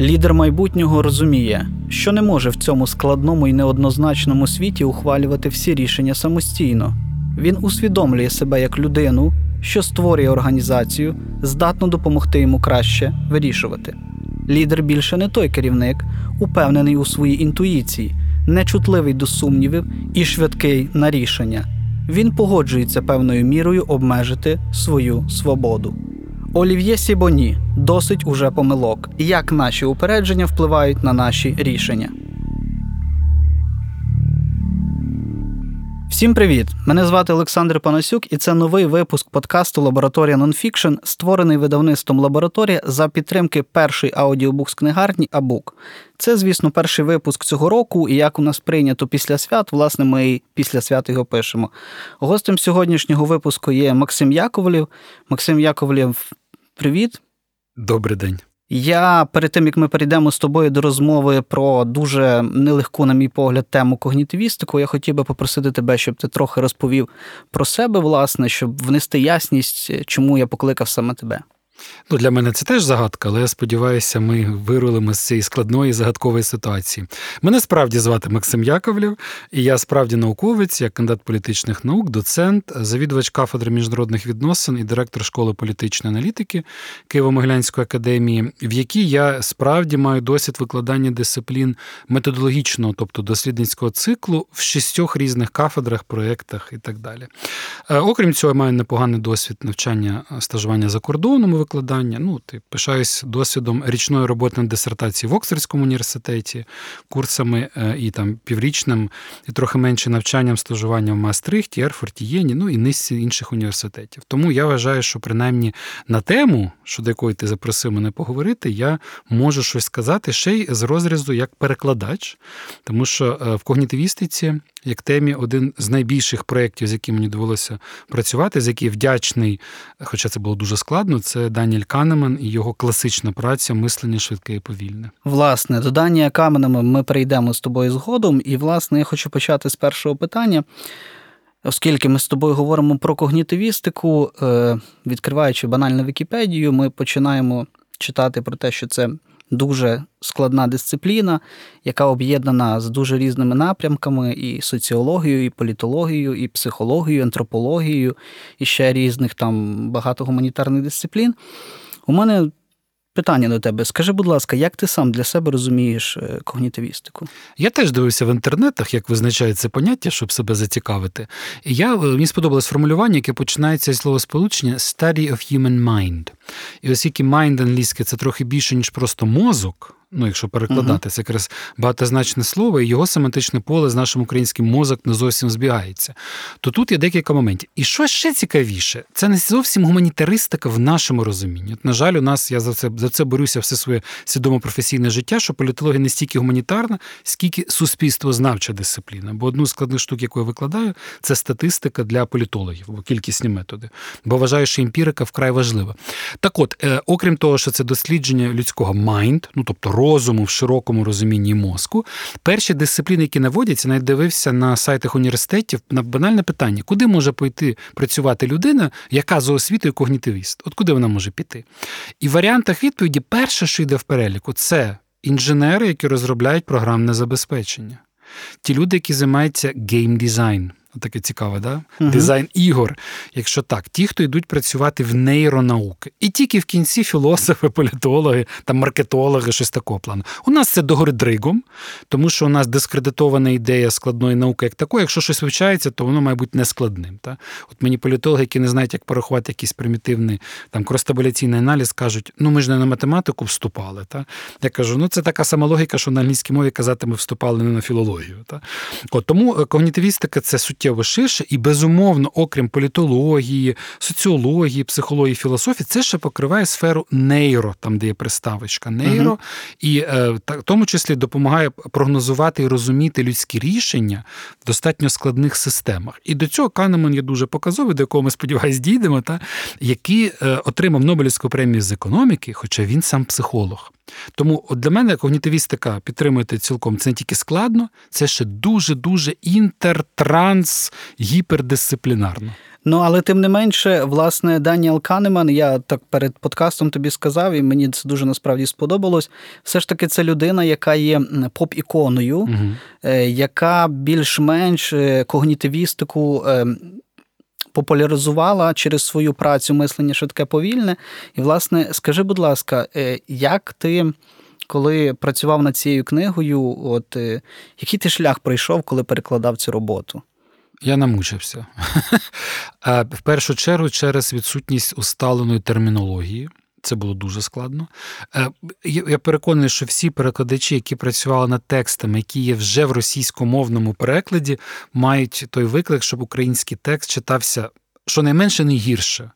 Лідер майбутнього розуміє, що не може в цьому складному і неоднозначному світі ухвалювати всі рішення самостійно. Він усвідомлює себе як людину, що створює організацію, здатну допомогти йому краще вирішувати. Лідер більше не той керівник, упевнений у своїй інтуїції, нечутливий до сумнівів і швидкий на рішення. Він погоджується певною мірою обмежити свою свободу. Олів'є Сібоні досить уже помилок, як наші упередження впливають на наші рішення. Всім привіт! Мене звати Олександр Панасюк, і це новий випуск подкасту Лабораторія Нонфікшн, створений видавництвом лабораторія за підтримки першої аудіобук з книгарні Абук. Це, звісно, перший випуск цього року, і як у нас прийнято після свят, власне, ми і після свят його пишемо. Гостем сьогоднішнього випуску є Максим Яковлів. Максим Яковлів, привіт. Добрий день. Я перед тим як ми перейдемо з тобою до розмови про дуже нелегку, на мій погляд, тему когнітивістику, я хотів би попросити тебе, щоб ти трохи розповів про себе, власне, щоб внести ясність, чому я покликав саме тебе. Ну, Для мене це теж загадка, але я сподіваюся, ми вирулимо з цієї складної загадкової ситуації. Мене справді звати Максим Яковлів, і я справді науковець, я кандидат політичних наук, доцент, завідувач кафедри міжнародних відносин і директор школи політичної аналітики Києво-Могилянської академії, в якій я справді маю досвід викладання дисциплін методологічного, тобто дослідницького циклу в шістьох різних кафедрах, проєктах і так далі. Е, окрім цього, я маю непоганий досвід навчання стажування за кордоном викладання. Ну, ти пишаюсь досвідом річної роботи на дисертації в Оксфордському університеті, курсами е, і там піврічним, і трохи менше навчанням, стажуванням в Маастрихті, Ерфорті, Єні, ну і низці інших університетів. Тому я вважаю, що принаймні на тему, щодо якої ти запросив мене поговорити, я можу щось сказати ще й з розрізу як перекладач, тому що е, в когнітивістиці як темі один з найбільших проєктів, з яким мені довелося працювати, з яким вдячний, хоча це було дуже складно, це Даніель Канеман і його класична праця Мислення швидке і повільне. Власне, до Данія Каменема ми перейдемо з тобою згодом. І, власне, я хочу почати з першого питання. Оскільки ми з тобою говоримо про когнітивістику, е, відкриваючи банальну Вікіпедію, ми починаємо читати про те, що це дуже складна дисципліна, яка об'єднана з дуже різними напрямками: і соціологією, і політологією, і психологією, антропологією, і ще різних там багато гуманітарних дисциплін. У мене Питання до тебе. Скажи, будь ласка, як ти сам для себе розумієш е, когнітивістику? Я теж дивився в інтернетах, як визначають це поняття, щоб себе зацікавити. І я е, мені сподобалось формулювання, яке починається з словосполучення «study of human mind». І оскільки mind англійське це трохи більше, ніж просто мозок ну якщо перекладати, це якраз багатозначне слово, і його семантичне поле з нашим українським мозок не зовсім збігається. То тут є декілька моментів. І що ще цікавіше, це не зовсім гуманітаристика в нашому розумінні. От, На жаль, у нас я за це за це борюся все своє свідомо професійне життя, що політологія не стільки гуманітарна, скільки суспільствознавча дисципліна. Бо одну з складних штук, яку я викладаю, це статистика для політологів, або кількісні методи. Бо вважаю, що емпірика вкрай важлива. Так от, е, окрім того, що це дослідження людського mind, ну тобто розуму в широкому розумінні мозку. Перші дисципліни, які наводяться, навіть дивився на сайтах університетів на банальне питання, куди може пойти працювати людина, яка за освітою когнітивіст? От куди вона може піти? І в варіантах відповіді, перше, що йде в переліку, це інженери, які розробляють програмне забезпечення. Ті люди, які займаються гейм-дизайн. Таке цікаве, да? Uh-huh. дизайн ігор. Якщо так, ті, хто йдуть працювати в нейронауки, і тільки в кінці філософи, політологи та маркетологи, щось такого плану. У нас це догори дригом, тому що у нас дискредитована ідея складної науки як такої. Якщо щось вивчається, то воно має бути нескладним. Та? От мені політологи, які не знають, як порахувати якийсь примітивний там кростабуляційний аналіз, кажуть, ну ми ж не на математику вступали. Та? Я кажу, ну це така сама логіка, що на англійській мові казати, ми вступали не на філологію. Та? От Тому е, когнітивістика це суттєво суттєво ширше, і безумовно, окрім політології, соціології, психології, філософії, це ще покриває сферу нейро, там де є приставочка нейро, uh і е, в тому числі допомагає прогнозувати і розуміти людські рішення в достатньо складних системах. І до цього Канеман є дуже показовий, до якого ми сподіваюся, дійдемо, та який е, отримав Нобелівську премію з економіки, хоча він сам психолог. Тому от для мене когнітивістика підтримувати цілком це не тільки складно, це ще дуже-дуже інтертранс гіпердисциплінарно. Ну, але тим не менше, власне, Даніел Канеман, я так перед подкастом тобі сказав, і мені це дуже насправді сподобалось. Все ж таки, це людина, яка є поп-іконою, Угу. яка більш-менш е, когнітивістику. Е, Популяризувала через свою працю мислення швидке повільне. І, власне, скажи, будь ласка, е, як ти, коли працював над цією книгою, от е, який ти шлях пройшов, коли перекладав цю роботу? Я намучився. В першу чергу через відсутність усталеної термінології. Це було дуже складно. Е, Я я переконаний, що всі перекладачі, які працювали над текстами, які є вже в російськомовному перекладі, мають той виклик, щоб український текст читався щонайменше не гірше.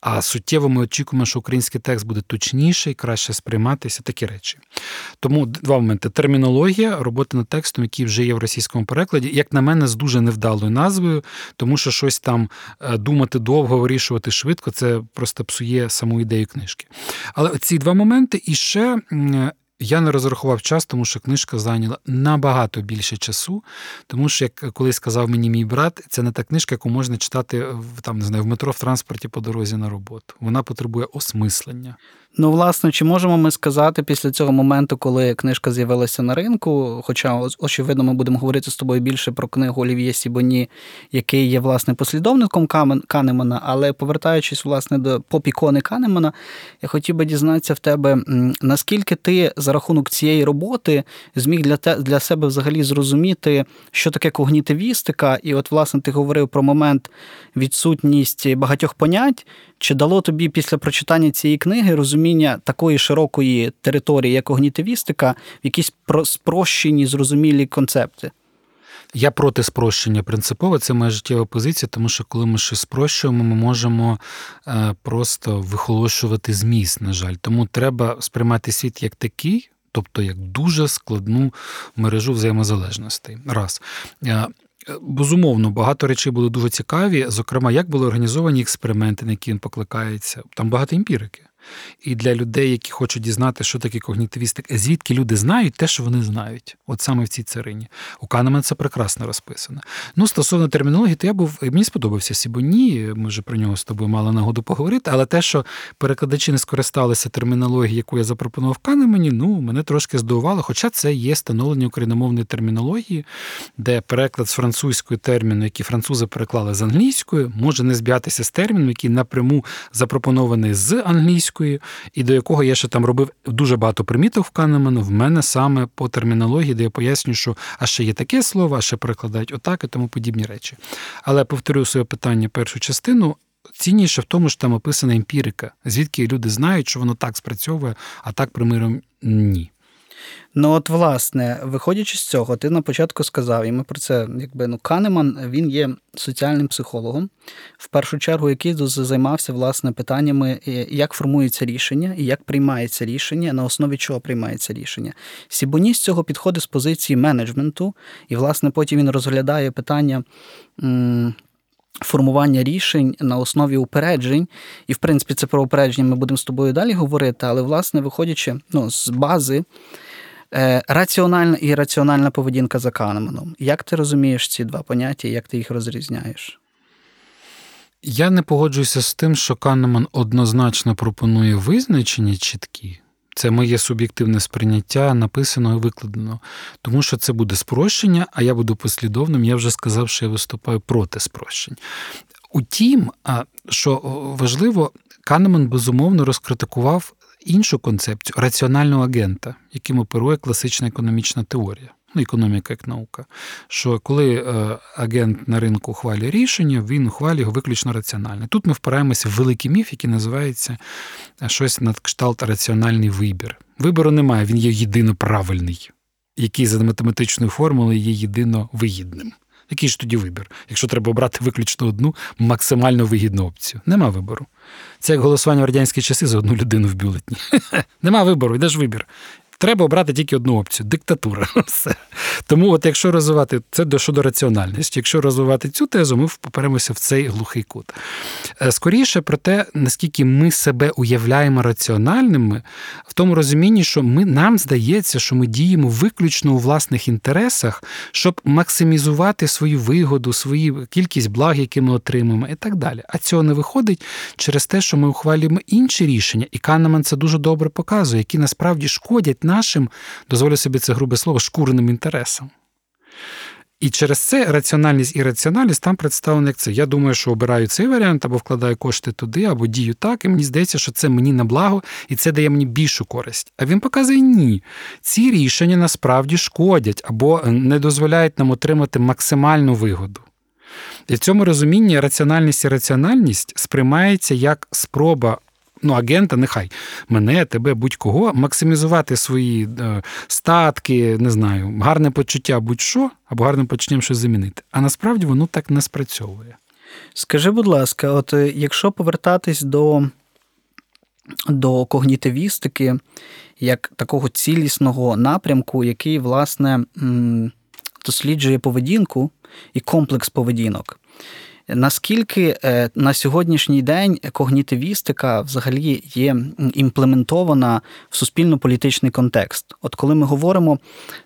А суттєво ми очікуємо, що український текст буде точніший, краще сприйматися, такі речі. Тому два моменти: термінологія, робота над текстом, який вже є в російському перекладі, як на мене, з дуже невдалою назвою, тому що щось там е, думати довго, вирішувати швидко, це просто псує саму ідею книжки. Але ці два моменти і ще. Я не розрахував час, тому що книжка зайняла набагато більше часу. Тому що, як колись сказав мені мій брат, це не та книжка, яку можна читати в там не знаю, в метро в транспорті по дорозі на роботу. Вона потребує осмислення. Ну, власне, чи можемо ми сказати після цього моменту, коли книжка з'явилася на ринку? Хоча, очевидно, ми будемо говорити з тобою більше про книгу Олів'є Сібоні, який є власне послідовником Канемана, але повертаючись власне до поп-ікони Канемана, я хотів би дізнатися в тебе, наскільки ти за рахунок цієї роботи зміг для те для себе взагалі зрозуміти, що таке когнітивістика, і от, власне, ти говорив про момент відсутність багатьох понять. Чи дало тобі після прочитання цієї книги розуміння такої широкої території, як когнітивістика, якісь про- спрощені, зрозумілі концепти? Я проти спрощення принципово, це моя життєва позиція, тому що коли ми щось спрощуємо, ми можемо е, просто вихолощувати зміст, на жаль. Тому треба сприймати світ як такий, тобто як дуже складну мережу взаємозалежностей. Раз. Е, Безумовно, багато речей були дуже цікаві. Зокрема, як були організовані експерименти, на які він покликається. Там багато емпірики. І для людей, які хочуть дізнати, що таке когнітивістика, звідки люди знають те, що вони знають, от саме в цій царині. У Канемана це прекрасно розписано. Ну, стосовно термінології, то я був мені сподобався Сібоні. Ми вже про нього з тобою мали нагоду поговорити. Але те, що перекладачі не скористалися термінологією, яку я запропонував в Канемані, ну мене трошки здивувало. Хоча це є становлення україномовної термінології, де переклад з французької терміну, які французи переклали з англійської, може не збігатися з терміном, який напряму запропонований з англійської, і до якого я ще там робив дуже багато приміток в Канеману. В мене саме по термінології, де я пояснюю, що а ще є таке слово, а ще перекладають отак і тому подібні речі. Але повторю своє питання першу частину. Цінніше в тому, що там описана емпірика, звідки люди знають, що воно так спрацьовує, а так, примиром ні. Ну, от, власне, виходячи з цього, ти на початку сказав, і ми про це, якби ну, Канеман він є соціальним психологом, в першу чергу, який займався власне питаннями, е, як формується рішення і як приймається рішення, на основі чого приймається рішення. Сібоні з цього підходить з позиції менеджменту, і, власне, потім він розглядає питання. М- Формування рішень на основі упереджень, і в принципі це про упередження ми будемо з тобою далі говорити, але власне виходячи ну, з бази раціональна і ірраціональна поведінка за Канеманом. Як ти розумієш ці два поняття, як ти їх розрізняєш? Я не погоджуюся з тим, що Канеман однозначно пропонує визначення чіткі. Це моє суб'єктивне сприйняття, написано і викладено. Тому що це буде спрощення, а я буду послідовним. Я вже сказав, що я виступаю проти спрощень. Утім, що важливо, Канеман безумовно розкритикував іншу концепцію раціонального агента, яким оперує класична економічна теорія. Ну, економіка як наука. Що коли е, агент на ринку ухвалює рішення, він ухвалює його виключно раціонально. Тут ми впираємося в великий міф, який називається е, щось над кшталт раціональний вибір. Вибору немає, він є єдино правильний, який за математичною формулою є єдино вигідним. Який ж тоді вибір? Якщо треба обрати виключно одну максимально вигідну опцію. Нема вибору. Це як голосування в радянські часи за одну людину в бюлетні. Нема вибору, йдеш вибір. Треба обрати тільки одну опцію диктатура. Все. Тому, от якщо розвивати це до щодо раціональності, якщо розвивати цю тезу, ми впоперемося в цей глухий кут. Е, Скоріше про те, наскільки ми себе уявляємо раціональними, в тому розумінні, що ми нам здається, що ми діємо виключно у власних інтересах, щоб максимізувати свою вигоду, свою кількість благ, які ми отримуємо, і так далі. А цього не виходить через те, що ми ухвалюємо інші рішення, і Канеман це дуже добре показує, які насправді шкодять нашим, дозволю собі це грубе слово, шкуреним інтересам. І через це раціональність і раціональність там представлені як це. Я думаю, що обираю цей варіант або вкладаю кошти туди, або дію так, і мені здається, що це мені на благо, і це дає мені більшу користь. А він показує ні. Ці рішення насправді шкодять або не дозволяють нам отримати максимальну вигоду. І в цьому розумінні раціональність і раціональність сприймається як спроба. Ну, агента, нехай мене, тебе, будь-кого, максимізувати свої е, статки, не знаю, гарне почуття будь-що, або гарним почуттям щось замінити. А насправді воно так не спрацьовує. Скажи, будь ласка, от е, якщо повертатись до, до когнітивістики як такого цілісного напрямку, який, власне, досліджує поведінку і комплекс поведінок. Наскільки е, на сьогоднішній день когнітивістика взагалі є імплементована в суспільно-політичний контекст? От коли ми говоримо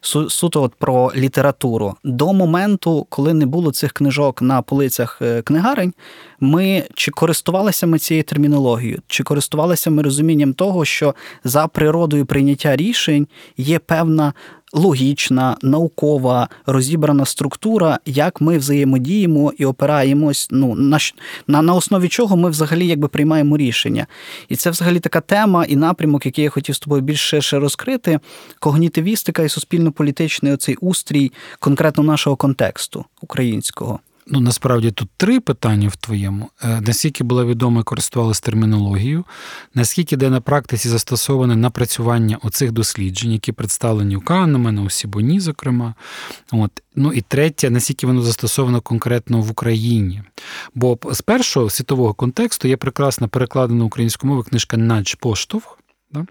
су- суто от про літературу, до моменту, коли не було цих книжок на полицях е, книгарень, ми чи користувалися ми цією термінологією, чи користувалися ми розумінням того, що за природою прийняття рішень є певна логічна, наукова, розібрана структура, як ми взаємодіємо і опираємось, ну, на, на, на основі чого ми взагалі якби приймаємо рішення. І це взагалі така тема і напрямок, який я хотів з тобою більш ширше розкрити. Когнітивістика і суспільно-політичний оцей устрій конкретно нашого контексту українського. Ну, насправді тут три питання в твоєму. Е, Наскільки було відомо і користувалися термінологією, наскільки де на практиці застосоване напрацювання оцих досліджень, які представлені у Канемана, у Сібоні, зокрема. От. Ну і третє, наскільки воно застосовано конкретно в Україні. Бо з першого світового контексту є прекрасна перекладена українською мовою книжка Надж Поштовх. Да?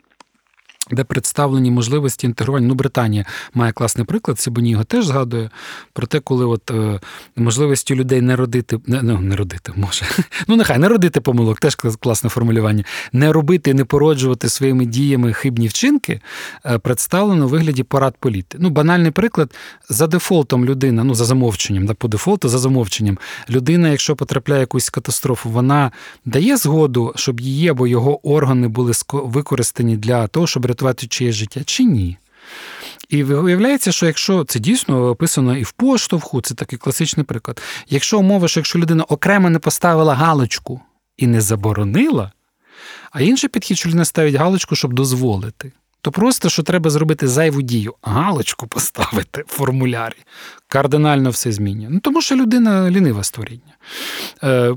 Де представлені можливості інтегрування. Ну, Британія має класний приклад, Сибоні його теж згадує про те, коли от е, можливості людей не родити, не, ну, не родити, може. Ну, нехай не родити помилок, теж класне формулювання. Не робити, не породжувати своїми діями хибні вчинки, е, представлено у вигляді порад політи. Ну, банальний приклад, за дефолтом людина, ну за замовченням, да, по дефолту, за замовченням, людина, якщо потрапляє в якусь катастрофу, вона дає згоду, щоб її або його органи були використані для того, щоб рятувати чиєсь життя, чи ні. І виявляється, що якщо це дійсно описано і в поштовху, це такий класичний приклад. Якщо умова, що якщо людина окремо не поставила галочку і не заборонила, а інший підхід, що людина ставить галочку, щоб дозволити, то просто що треба зробити зайву дію, галочку поставити в формулярі, кардинально все змінює. Ну тому що людина лінива створіння. Е,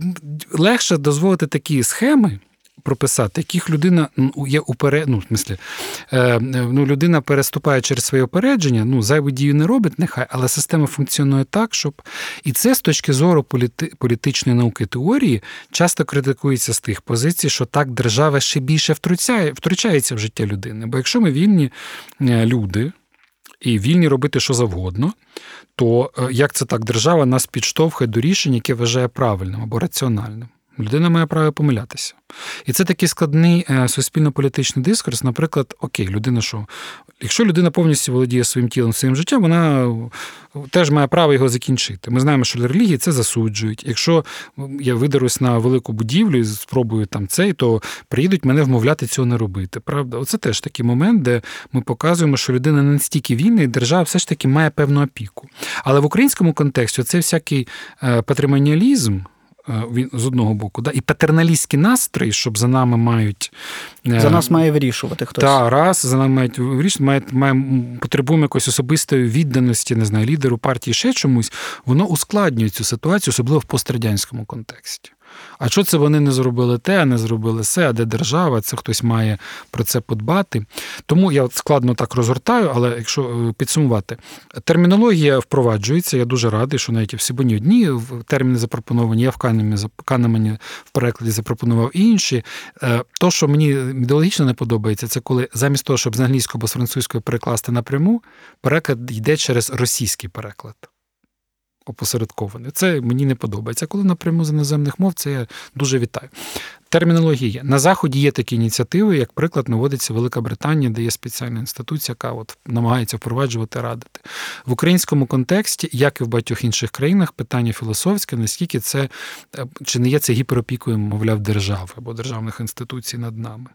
легше дозволити такі схеми. Прописати, яких людина ну, є уперед... ну, в смислі, е, ну, людина переступає через своє опередження, ну, зайву дію не робить, нехай, але система функціонує так, щоб. І це з точки зору політи... політичної науки теорії часто критикується з тих позицій, що так держава ще більше втручає... втручається в життя людини. Бо якщо ми вільні е, люди і вільні робити що завгодно, то е, як це так держава нас підштовхує до рішень, яке вважає правильним або раціональним? Людина має право помилятися. І це такий складний е, суспільно-політичний дискурс. Наприклад, окей, людина що? Якщо людина повністю володіє своїм тілом, своїм життям, вона е, теж має право його закінчити. Ми знаємо, що релігії це засуджують. Якщо я видерусь на велику будівлю і спробую там цей, то приїдуть мене вмовляти цього не робити. Правда, оце теж такий момент, де ми показуємо, що людина не настільки вільна, і держава все ж таки має певну опіку. Але в українському контексті це всякий е, патримоніалізм. Е, Він з одного боку, да, і патерналістські настрої, щоб за нами мають е, За нас має вирішувати хтось. та раз за нами мають вирішувати, має, має потребуємо якоїсь особистої відданості, не знаю, лідеру партії ще чомусь. Воно ускладнює цю ситуацію, особливо в пострадянському контексті. А що це вони не зробили те, а не зробили все, а де держава, це хтось має про це подбати. Тому я складно так розгортаю, але якщо е, підсумувати, термінологія впроваджується. Я дуже радий, що навіть в Сібоні одні терміни запропоновані, я в Канемані в перекладі запропонував інші. Е, то, що мені ідеологічно не подобається, це коли замість того, щоб з англійського або з французької перекласти напряму, переклад йде через російський переклад опосередкований. Це мені не подобається. Коли напряму з іноземних мов, це я дуже вітаю. Термінологія. На Заході є такі ініціативи, як приклад, наводиться Велика Британія, де є спеціальна інституція, яка от намагається впроваджувати, радити. В українському контексті, як і в багатьох інших країнах, питання філософське, наскільки це е, чи не є це гіперопікою, мовляв, держави або державних інституцій над нами.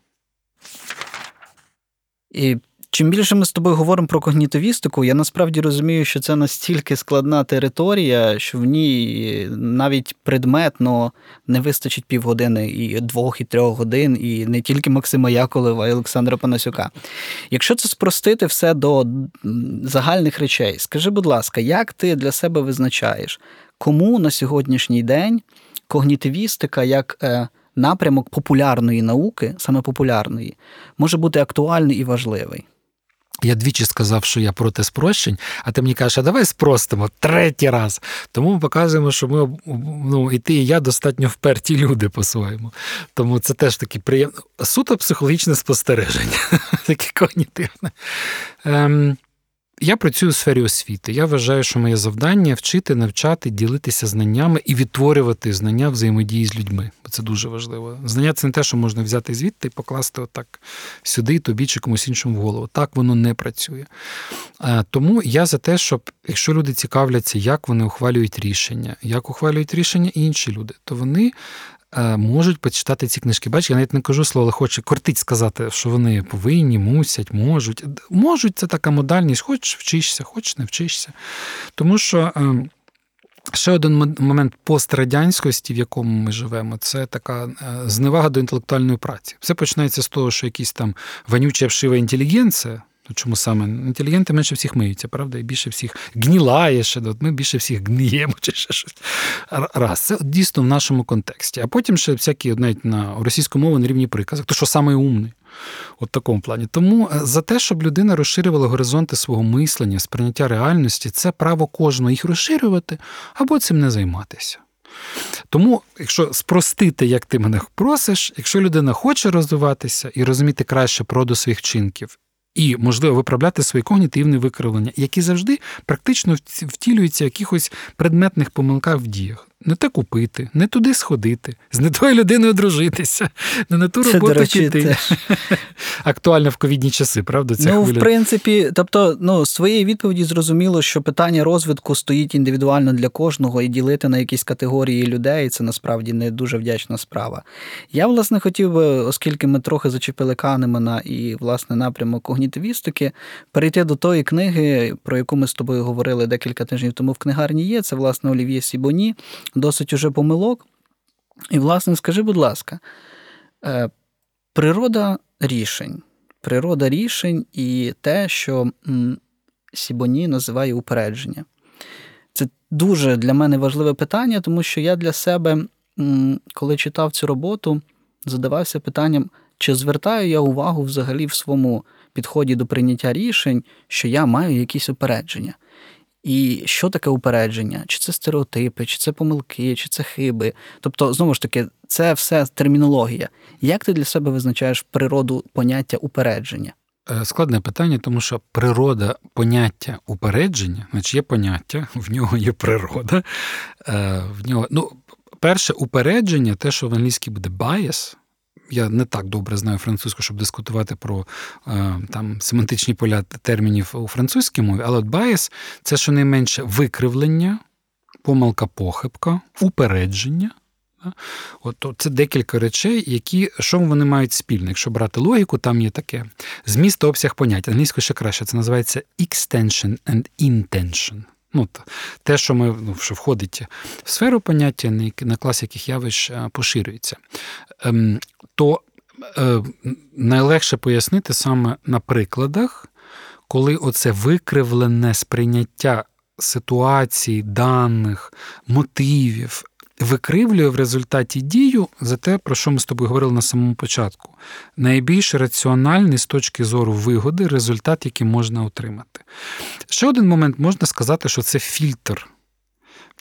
І Чим більше ми з тобою говоримо про когнітивістику, я насправді розумію, що це настільки складна територія, що в ній навіть предметно не вистачить півгодини і двох, і трьох годин, і не тільки Максима Яковлева і Олександра Панасюка. Якщо це спростити все до загальних речей, скажи, будь ласка, як ти для себе визначаєш, кому на сьогоднішній день когнітивістика як е, напрямок популярної науки, саме популярної, може бути актуальний і важливий? Я двічі сказав, що я проти спрощень, а ти мені кажеш, а давай спростимо третій раз. Тому ми показуємо, що ми ну, і ти, і я достатньо вперті люди по-своєму. Тому це теж таке приємне. Суто психологічне спостереження, таке когнітивне. Ем, я працюю у сфері освіти. Я вважаю, що моє завдання вчити, навчати, ділитися знаннями і відтворювати знання взаємодії з людьми. Бо це дуже важливо. Знання це не те, що можна взяти звідти і покласти отак сюди, тобі чи комусь іншому в голову. Так воно не працює. Тому я за те, щоб якщо люди цікавляться, як вони ухвалюють рішення, як ухвалюють рішення інші люди, то вони Е, можуть почитати ці книжки. Бачиш, я навіть не кажу слово, але хочу кортить сказати, що вони повинні, мусять, можуть. Можуть, це така модальність, хоч вчишся, хоч не вчишся. Тому що. Е, ще один момент пострадянськості, в якому ми живемо, це така е, зневага до інтелектуальної праці. Все починається з того, що якісь там вонюча вшива інтелігенція, Ну, Чому саме? Інтелігенти менше всіх миються, правда? І більше всіх гнілає ще, ми більше всіх гниємо чи ще щось. Раз, це дійсно в нашому контексті. А потім ще всякі навіть на російську мову на рівні приказок, то що саме умний. От в такому плані. Тому е, за те, щоб людина розширювала горизонти свого мислення, сприйняття реальності, це право кожного їх розширювати або цим не займатися. Тому, якщо спростити, як ти мене просиш, якщо людина хоче розвиватися і розуміти краще проду своїх вчинків, і, можливо, виправляти свої когнітивні викривлення, які завжди практично втілюються в якихось предметних помилках в діях не те купити, не туди сходити, з не тою людиною дружитися, не на ту роботу речі, піти. Актуально в ковідні часи, правда? Ця ну, хвиля? в принципі, тобто, ну, з твоєї відповіді зрозуміло, що питання розвитку стоїть індивідуально для кожного і ділити на якісь категорії людей це насправді не дуже вдячна справа. Я, власне, хотів би, оскільки ми трохи зачепили Канемана і, власне, напрямок когнітивістики, перейти до тої книги, про яку ми з тобою говорили декілька тижнів тому в книгарні є. Це, власне, Олів'є Сібоні досить уже помилок. І, власне, скажи, будь ласка, е, природа рішень, природа рішень і те, що Сібоні називає упередження. Це дуже для мене важливе питання, тому що я для себе, коли читав цю роботу, задавався питанням, чи звертаю я увагу взагалі в своєму підході до прийняття рішень, що я маю якісь упередження. І що таке упередження? Чи це стереотипи, чи це помилки, чи це хиби? Тобто, знову ж таки, це все термінологія. Як ти для себе визначаєш природу поняття упередження? Е, складне питання, тому що природа поняття упередження, значить є поняття, в нього є природа. Е, в нього, ну, Перше упередження, те, що в англійській буде bias, я не так добре знаю французьку, щоб дискутувати про е, там семантичні поля термінів у французькій мові, але от bias – це щонайменше викривлення, помилка похибка, упередження. От Це декілька речей, які що вони мають спільне. Якщо брати логіку, там є таке зміст обсяг понять. Англійською ще краще, це називається extension and intention ну, те, що ми ну, що входить в сферу поняття, на клас яких явищ е, поширюється, ем, то е, найлегше пояснити саме на прикладах, коли оце викривлене сприйняття ситуацій, даних, мотивів. викривлює в результаті дію за те, про що ми з тобою говорили на самому початку. Найбільш раціональний з точки зору вигоди результат, який можна отримати. Ще один момент можна сказати, що це фільтр.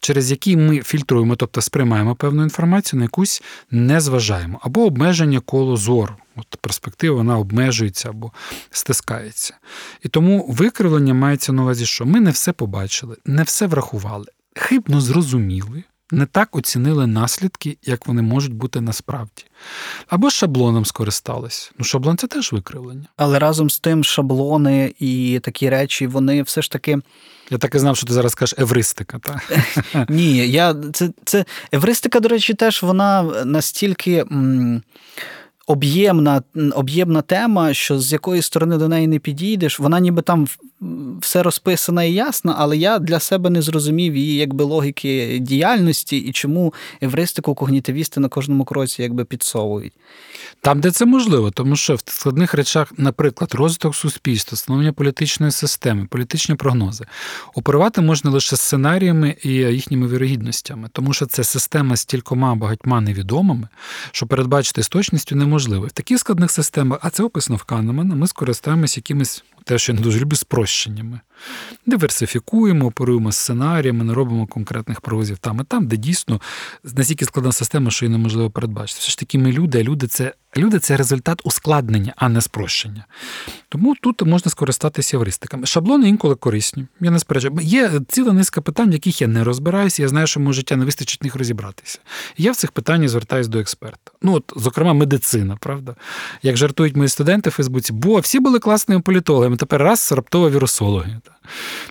Через який ми фільтруємо, тобто сприймаємо певну інформацію, на якусь не зважаємо, або обмеження коло зору. От перспектива вона обмежується або стискається. І тому викривлення мається на увазі, що ми не все побачили, не все врахували, хибно зрозуміли, не так оцінили наслідки, як вони можуть бути насправді. Або шаблоном скористались. Ну, шаблон це теж викривлення. Але разом з тим, шаблони і такі речі, вони все ж таки. Я так і знав, що ти зараз кажеш евристика. Так? Ні, я це це евристика, до речі, теж вона настільки. М- об'ємна об'ємна тема, що з якої сторони до неї не підійдеш, вона ніби там все розписана і ясно, але я для себе не зрозумів її якби логіки діяльності і чому евристику когнітивісти на кожному кроці якби підсовують. Там, де це можливо, тому що в складних речах, наприклад, розвиток суспільства, становлення політичної системи, політичні прогнози, оперувати можна лише сценаріями і їхніми вірогідностями, тому що це система з кількома багатьма невідомими, що передбачити з точністю неможливо. В таких складних системах, а це описано в Канемана, ми скористаємось якимись те, що я не дуже люблю, спрощеннями. Диверсифікуємо, оперуємо сценаріями, не робимо конкретних провозів там і там, де дійсно настільки складна система, що її неможливо передбачити. Все ж таки, ми люди, а люди це люди це результат ускладнення, а не спрощення. Тому тут можна скористатися евристиками. Шаблони інколи корисні. Я не сперечаю. Є ціла низка питань, в яких я не розбираюся, я знаю, що моє життя не вистачить в них розібратися. Я в цих питаннях звертаюся до експерта. Ну, от, зокрема, медицина, правда? Як жартують мої студенти в Фейсбуці, бо всі були класними політологами, тепер раз раптово вірусологи.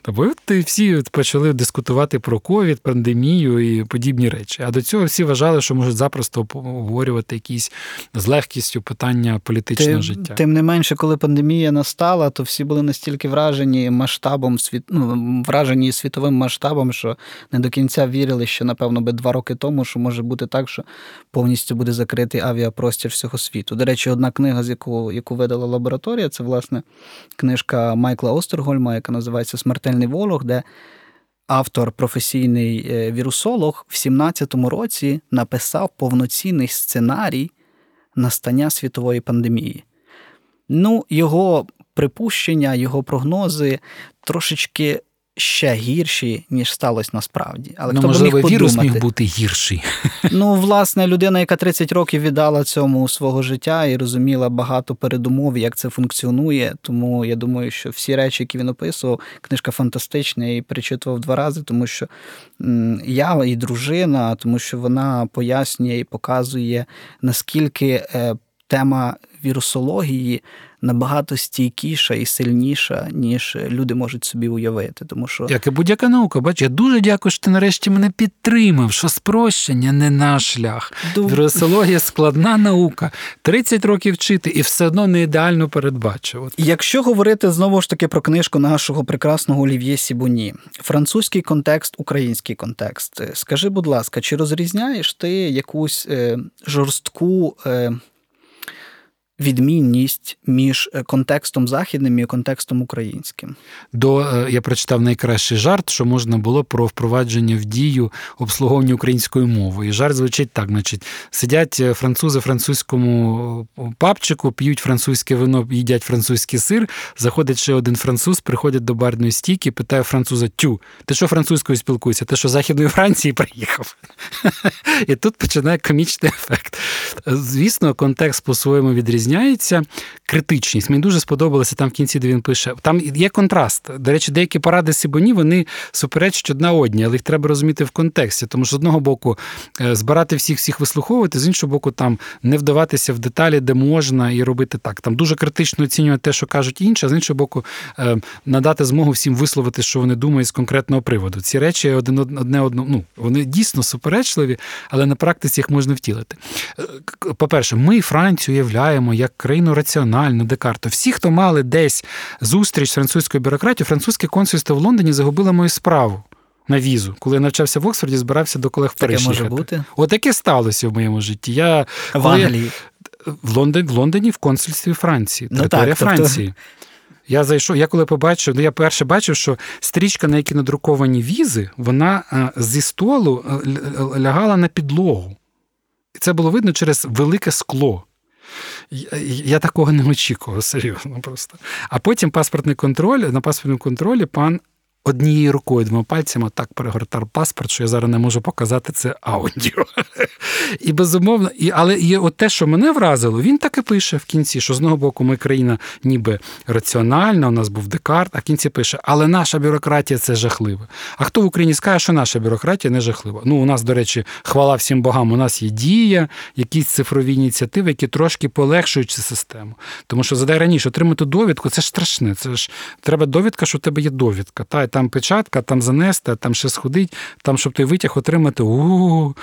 Тобто всі почали дискутувати про ковід, пандемію і подібні речі. А до цього всі вважали, що можуть запросто обговорювати якісь з легкістю питання політичного тим, життя. Тим не менше, коли пандемія настала, то всі були настільки вражені масштабом світ, ну, вражені світовим масштабом, що не до кінця вірили, що напевно би два роки тому, що може бути так, що повністю буде закритий авіапростір всього світу. До речі, одна книга, з яку яку видала лабораторія, це власне книжка Майкла Остергольма, яка називається називається Смертельний ворог, де автор, професійний е, вірусолог, в 17-му році написав повноцінний сценарій настання світової пандемії. Ну, його припущення, його прогнози трошечки ще гірші, ніж сталося насправді. Але ну, хто можливо, міг вірус подумати? міг бути гірший. Ну, власне, людина, яка 30 років віддала цьому свого життя і розуміла багато передумов, як це функціонує. Тому я думаю, що всі речі, які він описував, книжка фантастична і перечитував два рази, тому що я і дружина, тому що вона пояснює і показує, наскільки е, тема вірусології набагато стійкіша і сильніша, ніж люди можуть собі уявити. Тому що як і будь-яка наука, бач, я дуже дякую, що ти нарешті мене підтримав, що спрощення не наш шлях. Ду... Вірусологія складна наука. 30 років вчити і все одно не ідеально передбачувати. Якщо говорити знову ж таки про книжку нашого прекрасного Олів'є Сібуні, французький контекст, український контекст. Скажи, будь ласка, чи розрізняєш ти якусь е, жорстку? Е, відмінність між е, контекстом західним і контекстом українським. До е, я прочитав найкращий жарт, що можна було про впровадження в дію обслуговування української мови. І жарт звучить так: значить, сидять е, французи в французькому папчику, п'ють французьке вино, їдять французький сир. Заходить ще один француз, приходить до барної стійки, питає француза: Тю, ти що французькою спілкуєшся? Ти що західної Франції приїхав? І тут починає комічний ефект. Звісно, контекст по-своєму відрізняється відрізняється критичність. Мені дуже сподобалося там в кінці, де він пише. Там є контраст. До речі, деякі поради Сібоні вони суперечать одна одній, але їх треба розуміти в контексті. Тому що з одного боку е, збирати всіх всіх вислуховувати, з іншого боку, там не вдаватися в деталі, де можна, і робити так. Там дуже критично оцінювати те, що кажуть інші, а з іншого боку, е, надати змогу всім висловити, що вони думають з конкретного приводу. Ці речі один одне одно, ну вони дійсно суперечливі, але на практиці їх можна втілити. Е, по-перше, ми Францію уявляємо як країну раціональну, Декарта. Всі, хто мали десь зустріч з французькою бюрократією, французьке консульство в Лондоні загубило мою справу. На візу, коли я навчався в Оксфорді, збирався до колег в Париж. Таке може бути? Отаке сталося в моєму житті. Я в Англії. в Лондоні, в Лондоні в консульстві Франції, територія ну, так, Франції. Я зайшов, я коли побачив, ну я перше бачив, що стрічка, на якій надруковані візи, вона е, зі столу е, лягала на підлогу. І це було видно через велике скло. Я, такого не очікував, серйозно просто. А потім паспортний контроль, на паспортному контролі пан однією рукою двома пальцями так перегортав паспорт, що я зараз не можу показати це аудіо. І безумовно, і, але і от те, що мене вразило, він так і пише в кінці, що з одного боку ми країна ніби раціональна, у нас був Декарт, а в кінці пише, але наша бюрократія це жахливе. А хто в Україні скаже, що наша бюрократія не жахлива? Ну, у нас, до речі, хвала всім богам, у нас є дія, якісь цифрові ініціативи, які трошки полегшують цю систему. Тому що задай раніше отримати довідку, це ж страшне. Це ж треба довідка, що в тебе є довідка. Та, там печатка, там занести, там ще сходить, там, щоб той витяг отримати. У-у-у.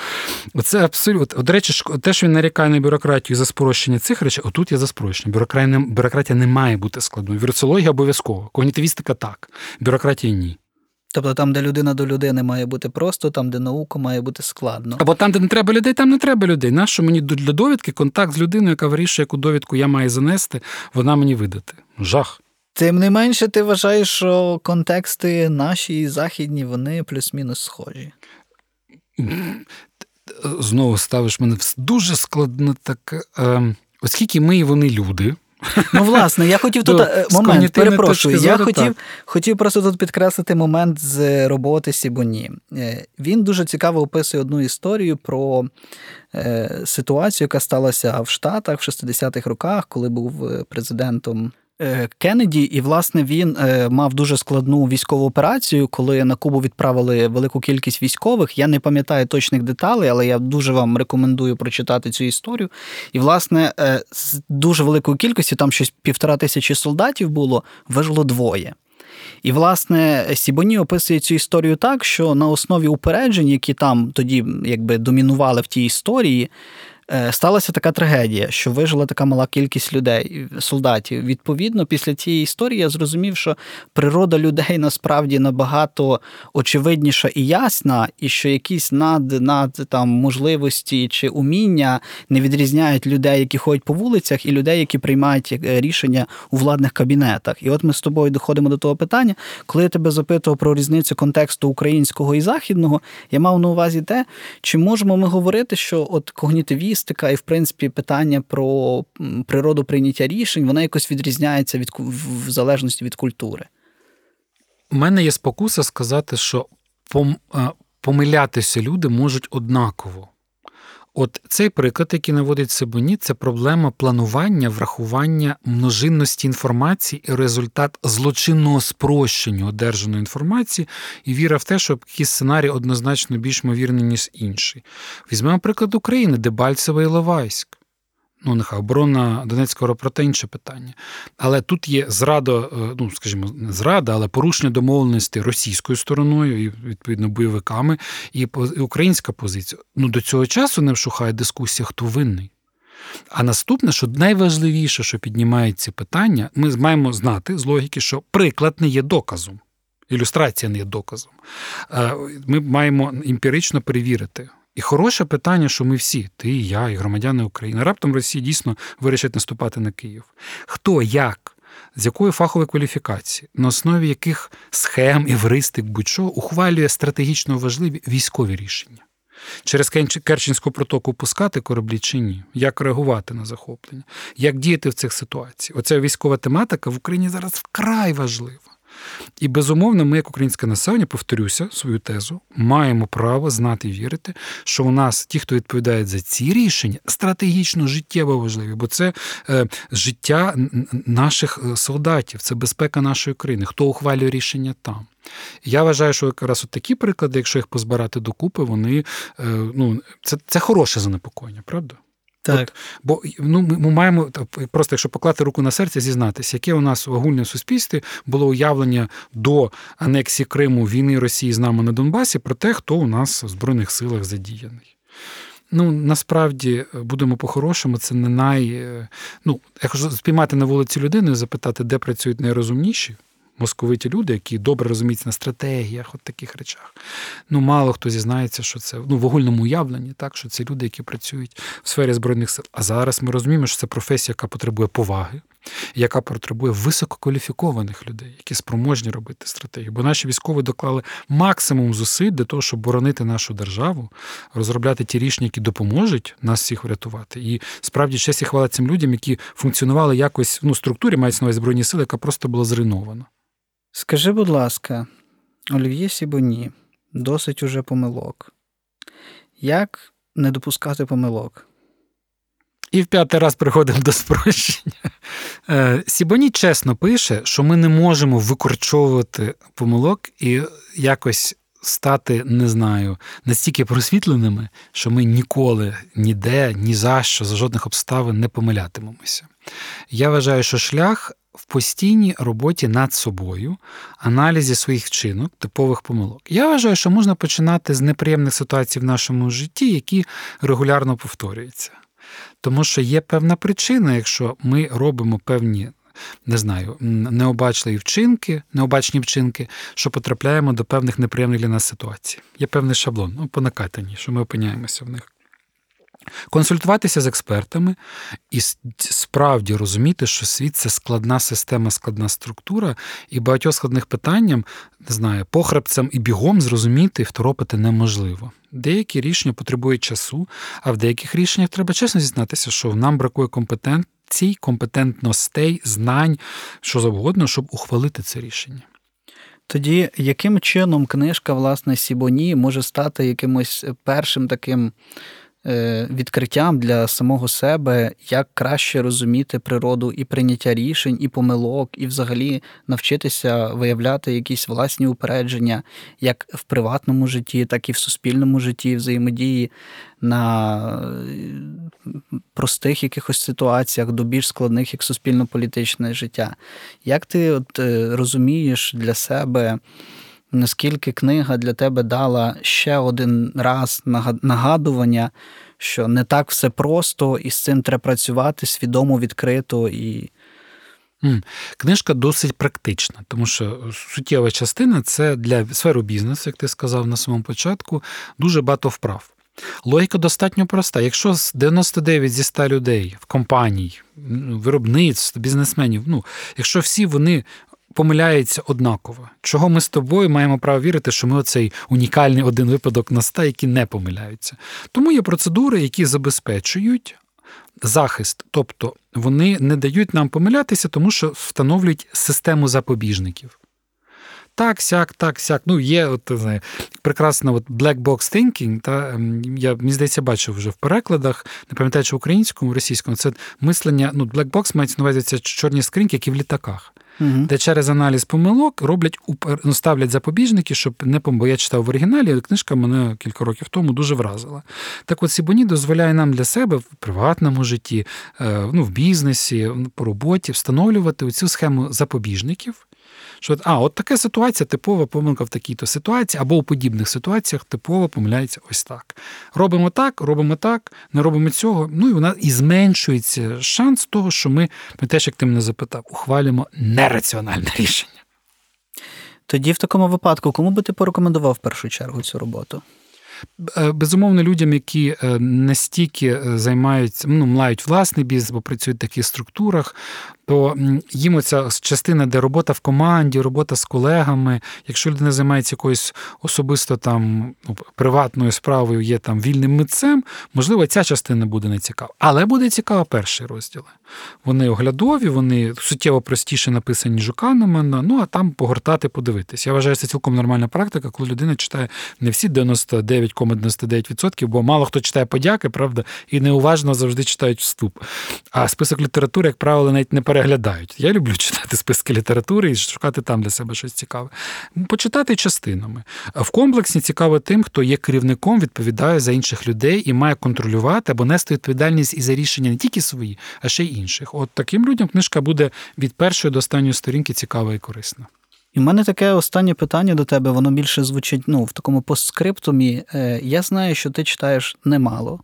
Оце абсолютно. До речі, те, що він нарікає на бюрократію за спрощення цих речей, отут є за спрощення. Бюрократія не, бюрократія не має бути складною. Вірусологія обов'язково. Когнітивістика так. Бюрократія ні. Тобто там, де людина до людини має бути просто, там, де наука має бути складно. Або там, де не треба людей, там не треба людей. Нащо мені для довідки контакт з людиною, яка вирішує, яку довідку я маю занести, вона мені видати. Жах. Тим не менше, ти вважаєш, що контексти наші і західні, вони плюс-мінус схожі. Знову ставиш мене в дуже складно так. Е, оскільки ми і вони люди. Ну, власне, я хотів тут е, момент, перепрошую. Я зору, хотів, так. хотів просто тут підкреслити момент з роботи Сібоні. Е, Він дуже цікаво описує одну історію про е, ситуацію, яка сталася в Штатах в 60-х роках, коли був президентом. Е, Кеннеді, і власне він е, мав дуже складну військову операцію, коли на Кубу відправили велику кількість військових. Я не пам'ятаю точних деталей, але я дуже вам рекомендую прочитати цю історію. І, власне, е, з дуже великої кількості, там щось півтора тисячі солдатів було, вижило двоє. І, власне, Сібоні описує цю історію так, що на основі упереджень, які там тоді якби домінували в тій історії, сталася така трагедія, що вижила така мала кількість людей, солдатів. Відповідно, після цієї історії я зрозумів, що природа людей насправді набагато очевидніша і ясна, і що якісь над, над там можливості чи уміння не відрізняють людей, які ходять по вулицях, і людей, які приймають е, рішення у владних кабінетах. І от ми з тобою доходимо до того питання, коли я тебе запитував про різницю контексту українського і західного, я мав на увазі те, чи можемо ми говорити, що от когнітивістика і, в принципі, питання про природу прийняття рішень, вона якось відрізняється від в залежності від культури. У мене є спокуса сказати, що е, помилятися люди можуть однаково. От цей приклад, який наводить Сибоні, це проблема планування, врахування множинності інформації і результат злочинного спрощення одержаної інформації і віра в те, що якийсь сценарій однозначно більш ймовірний, ніж інший. Візьмемо приклад України, Дебальцево і Ловайськ. Ну, нехай оборона Донецького аеропорта інше питання. Але тут є зрада, е, ну скажімо, не зрада, але порушення домовленості російською стороною і відповідно бойовиками, і українська позиція. Ну до цього часу не вшухає дискусія, хто винний. А наступне, що найважливіше, що піднімають ці питання, ми маємо знати з логіки, що приклад не є доказом, ілюстрація не є доказом. Е, Ми маємо емпірично перевірити. І хороше питання, що ми всі, ти, і я, і громадяни України, раптом Росія дійсно вирішить наступати на Київ. Хто, як, з якої фахової кваліфікації, на основі яких схем, івристик, будь-що ухвалює стратегічно важливі військові рішення? Через Керченську протоку пускати кораблі чи ні? Як реагувати на захоплення? Як діяти в цих ситуаціях? Оця військова тематика в Україні зараз вкрай важлива. І безумовно, ми, як українське населення, повторюся свою тезу, маємо право знати і вірити, що у нас ті, хто відповідають за ці рішення, стратегічно життєво важливі, бо це е, життя наших е, солдатів, це безпека нашої країни, хто ухвалює рішення там. Я вважаю, що якраз от такі приклади, якщо їх позбирати докупи, вони е, ну, це, це хороше занепокоєння, правда? Так. Бо ну, ми, ми маємо просто, якщо поклати руку на серце, зізнатися, яке у нас в огульному суспільстві було уявлення до анексії Криму війни Росії з нами на Донбасі про те, хто у нас в Збройних силах задіяний. Ну, насправді, будемо по-хорошому, це не най. е, Ну, якщо спіймати на вулиці людину і запитати, де працюють найрозумніші московиті люди, які добре розуміються на стратегіях, от таких речах. Ну, мало хто зізнається, що це ну, в огульному уявленні, так, що це люди, які працюють в сфері Збройних сил. А зараз ми розуміємо, що це професія, яка потребує поваги. яка потребує висококваліфікованих людей, які спроможні робити стратегію. Бо наші військові доклали максимум зусиль для того, щоб боронити нашу державу, розробляти ті рішення, які допоможуть нас всіх врятувати. І справді честь і хвала цим людям, які функціонували якось ну, структурі, мається на увазі збройні сили, яка просто була зруйнована. Скажи, будь ласка, Олів'є Сібоні, досить уже помилок. Як не допускати помилок? І в п'ятий раз приходимо до спрощення. Е, Сібоні чесно пише, що ми не можемо викорчовувати помилок і якось стати, не знаю, настільки просвітленими, що ми ніколи, ніде, ні за що, за жодних обставин не помилятимемося. Я вважаю, що шлях в постійній роботі над собою, аналізі своїх вчинок, типових помилок. Я вважаю, що можна починати з неприємних ситуацій в нашому житті, які регулярно повторюються. Тому що є певна причина, якщо ми робимо певні. Не знаю, необачливі вчинки, необачні вчинки, що потрапляємо до певних неприємних для нас ситуацій. Є певний шаблон, ну, по накатанні, що ми опиняємося в них. Консультуватися з експертами і справді розуміти, що світ це складна система, складна структура, і багатьох складних питанням, не знаю, похребцем і бігом зрозуміти і второпити неможливо. Деякі рішення потребують часу, а в деяких рішеннях треба чесно зізнатися, що нам бракує компетенцій, компетентностей, знань, що завгодно, щоб ухвалити це рішення. Тоді яким чином книжка власне Сібоні може стати якимось першим таким відкриттям для самого себе, як краще розуміти природу і прийняття рішень, і помилок, і взагалі навчитися виявляти якісь власні упередження, як в приватному житті, так і в суспільному житті, взаємодії на е, простих якихось ситуаціях до більш складних, як суспільно-політичне життя. Як ти от е, розумієш для себе? Наскільки книга для тебе дала ще один раз нагадування, що не так все просто, і з цим треба працювати свідомо, відкрито і. Книжка досить практична, тому що суттєва частина це для сфери бізнесу, як ти сказав на самому початку, дуже багато вправ. Логіка достатньо проста. Якщо з 99 зі 100 людей в компанії, виробництв, бізнесменів, ну, якщо всі вони помиляється однаково. Чого ми з тобою маємо право вірити, що ми оцей унікальний один випадок на ста, які не помиляються. Тому є процедури, які забезпечують захист, тобто вони не дають нам помилятися, тому що встановлюють систему запобіжників. Так, сяк, так, сяк. Ну, є от, знає, прекрасна от black box thinking, та ем, я мені здається, бачив вже в перекладах, не пам'ятаю, чи українському, російському, це мислення, ну, black box мається на увазі це чорні скриньки, які в літаках угу. де через аналіз помилок роблять ну, ставлять запобіжники, щоб не помилок. Я читав в оригіналі, книжка мене кілька років тому дуже вразила. Так от Сібоні дозволяє нам для себе в приватному житті, е, ну, в бізнесі, по роботі встановлювати цю схему запобіжників що а, от така ситуація, типова помилка в такій-то ситуації, або у подібних ситуаціях типово помиляється ось так. Робимо так, робимо так, не робимо цього. Ну і вона і зменшується шанс того, що ми, ми теж, як ти мене запитав, ухвалюємо нераціональне рішення. Тоді, в такому випадку, кому би ти порекомендував в першу чергу цю роботу? Е, безумовно, людям, які е, настільки е, займаються, ну, мають власний бізнес, бо працюють в таких структурах, то їм оця частина, де робота в команді, робота з колегами. Якщо людина займається якоюсь особисто там ну, приватною справою, є там вільним митцем, можливо, ця частина буде не цікава. Але буде цікава перший розділ. Вони оглядові, вони суттєво простіше написані Жуканомана, ну а там погортати, подивитись. Я вважаю, це цілком нормальна практика, коли людина читає не всі 99,99%, бо мало хто читає подяки, правда, і неуважно завжди читають вступ. А список літератури, як правило, навіть не переглядають. Я люблю читати списки літератури і шукати там для себе щось цікаве. Почитати частинами. В комплексі цікаво тим, хто є керівником, відповідає за інших людей і має контролювати або нести відповідальність і за рішення не тільки свої, а ще й інших. От таким людям книжка буде від першої до останньої сторінки цікава і корисна. І в мене таке останнє питання до тебе, воно більше звучить ну, в такому постскриптумі. Е, я знаю, що ти читаєш немало,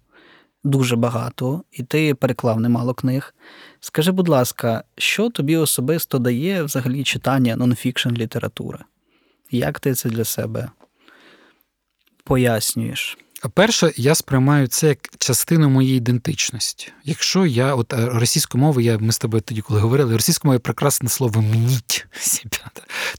дуже багато, і ти переклав немало книг. Скажи, будь ласка, що тобі особисто дає взагалі читання нонфікшн літератури? Як ти це для себе пояснюєш? Перше, я сприймаю це як частину моєї ідентичності. Якщо я, от е, російською мовою, я, ми з тобою тоді, коли говорили, російською мовою прекрасне слово мніть себе.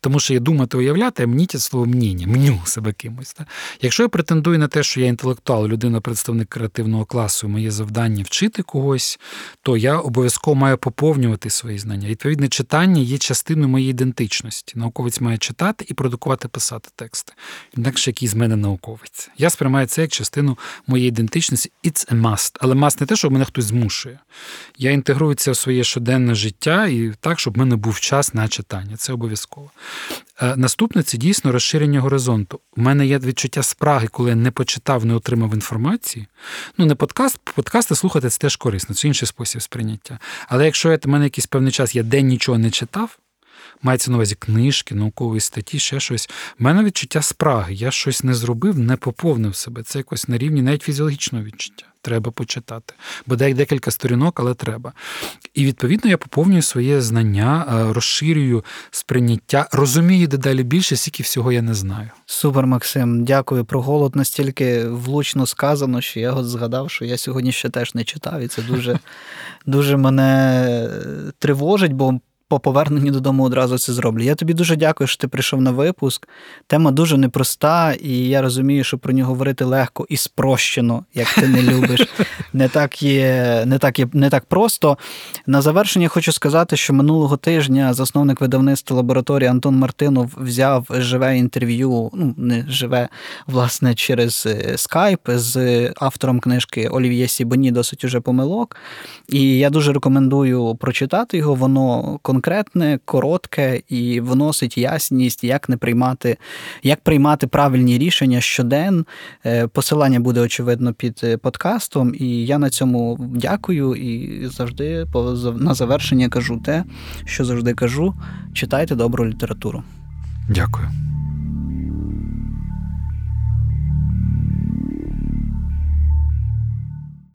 Тому що я думати, уявляти, а мніть – слово мніння, мню себе кимось. Так? Якщо я претендую на те, що я інтелектуал, людина, представник креативного класу, моє завдання вчити когось, то я обов'язково маю поповнювати свої знання. Відповідне читання є частиною моєї ідентичності. Науковець має читати і продукувати, писати тексти. Інакше який з мене науковець. Я сприймаю це як частину моєї ідентичності. It's a must. Але must не те, що мене хтось змушує. Я інтегрую це в своє щоденне життя і так, щоб в мене був час на читання. Це обов'язково. Е, Наступне це дійсно розширення горизонту. У мене є відчуття спраги, коли я не почитав, не отримав інформації. Ну, не подкаст, подкасти слухати це теж корисно, це інший спосіб сприйняття. Але якщо я, в мене якийсь певний час, я день нічого не читав, мається на увазі книжки, наукові статті, ще щось. У мене відчуття спраги. Я щось не зробив, не поповнив себе. Це якось на рівні навіть фізіологічного відчуття. Треба почитати. Бодай декілька сторінок, але треба. І відповідно я поповнюю своє знання, е, розширюю сприйняття, розумію дедалі більше, скільки всього я не знаю. Супер, Максим. Дякую. Про голод настільки влучно сказано, що я от згадав, що я сьогодні ще теж не читав, і це дуже, дуже мене тривожить, бо по поверненню додому одразу це зроблю. Я тобі дуже дякую, що ти прийшов на випуск. Тема дуже непроста, і я розумію, що про нього говорити легко і спрощено, як ти не любиш. Не так є, не так є, не так просто. На завершення хочу сказати, що минулого тижня засновник видавництва лабораторії Антон Мартинов взяв живе інтерв'ю, ну не живе, власне, через скайп з автором книжки Олів'є Сібоні досить уже помилок. І я дуже рекомендую прочитати його. Воно конкретне, коротке і вносить ясність, як не приймати, як приймати правильні рішення щоден. Е, Посилання буде очевидно під е, подкастом. І я на цьому дякую і завжди на завершення кажу те, що завжди кажу: читайте добру літературу. Дякую.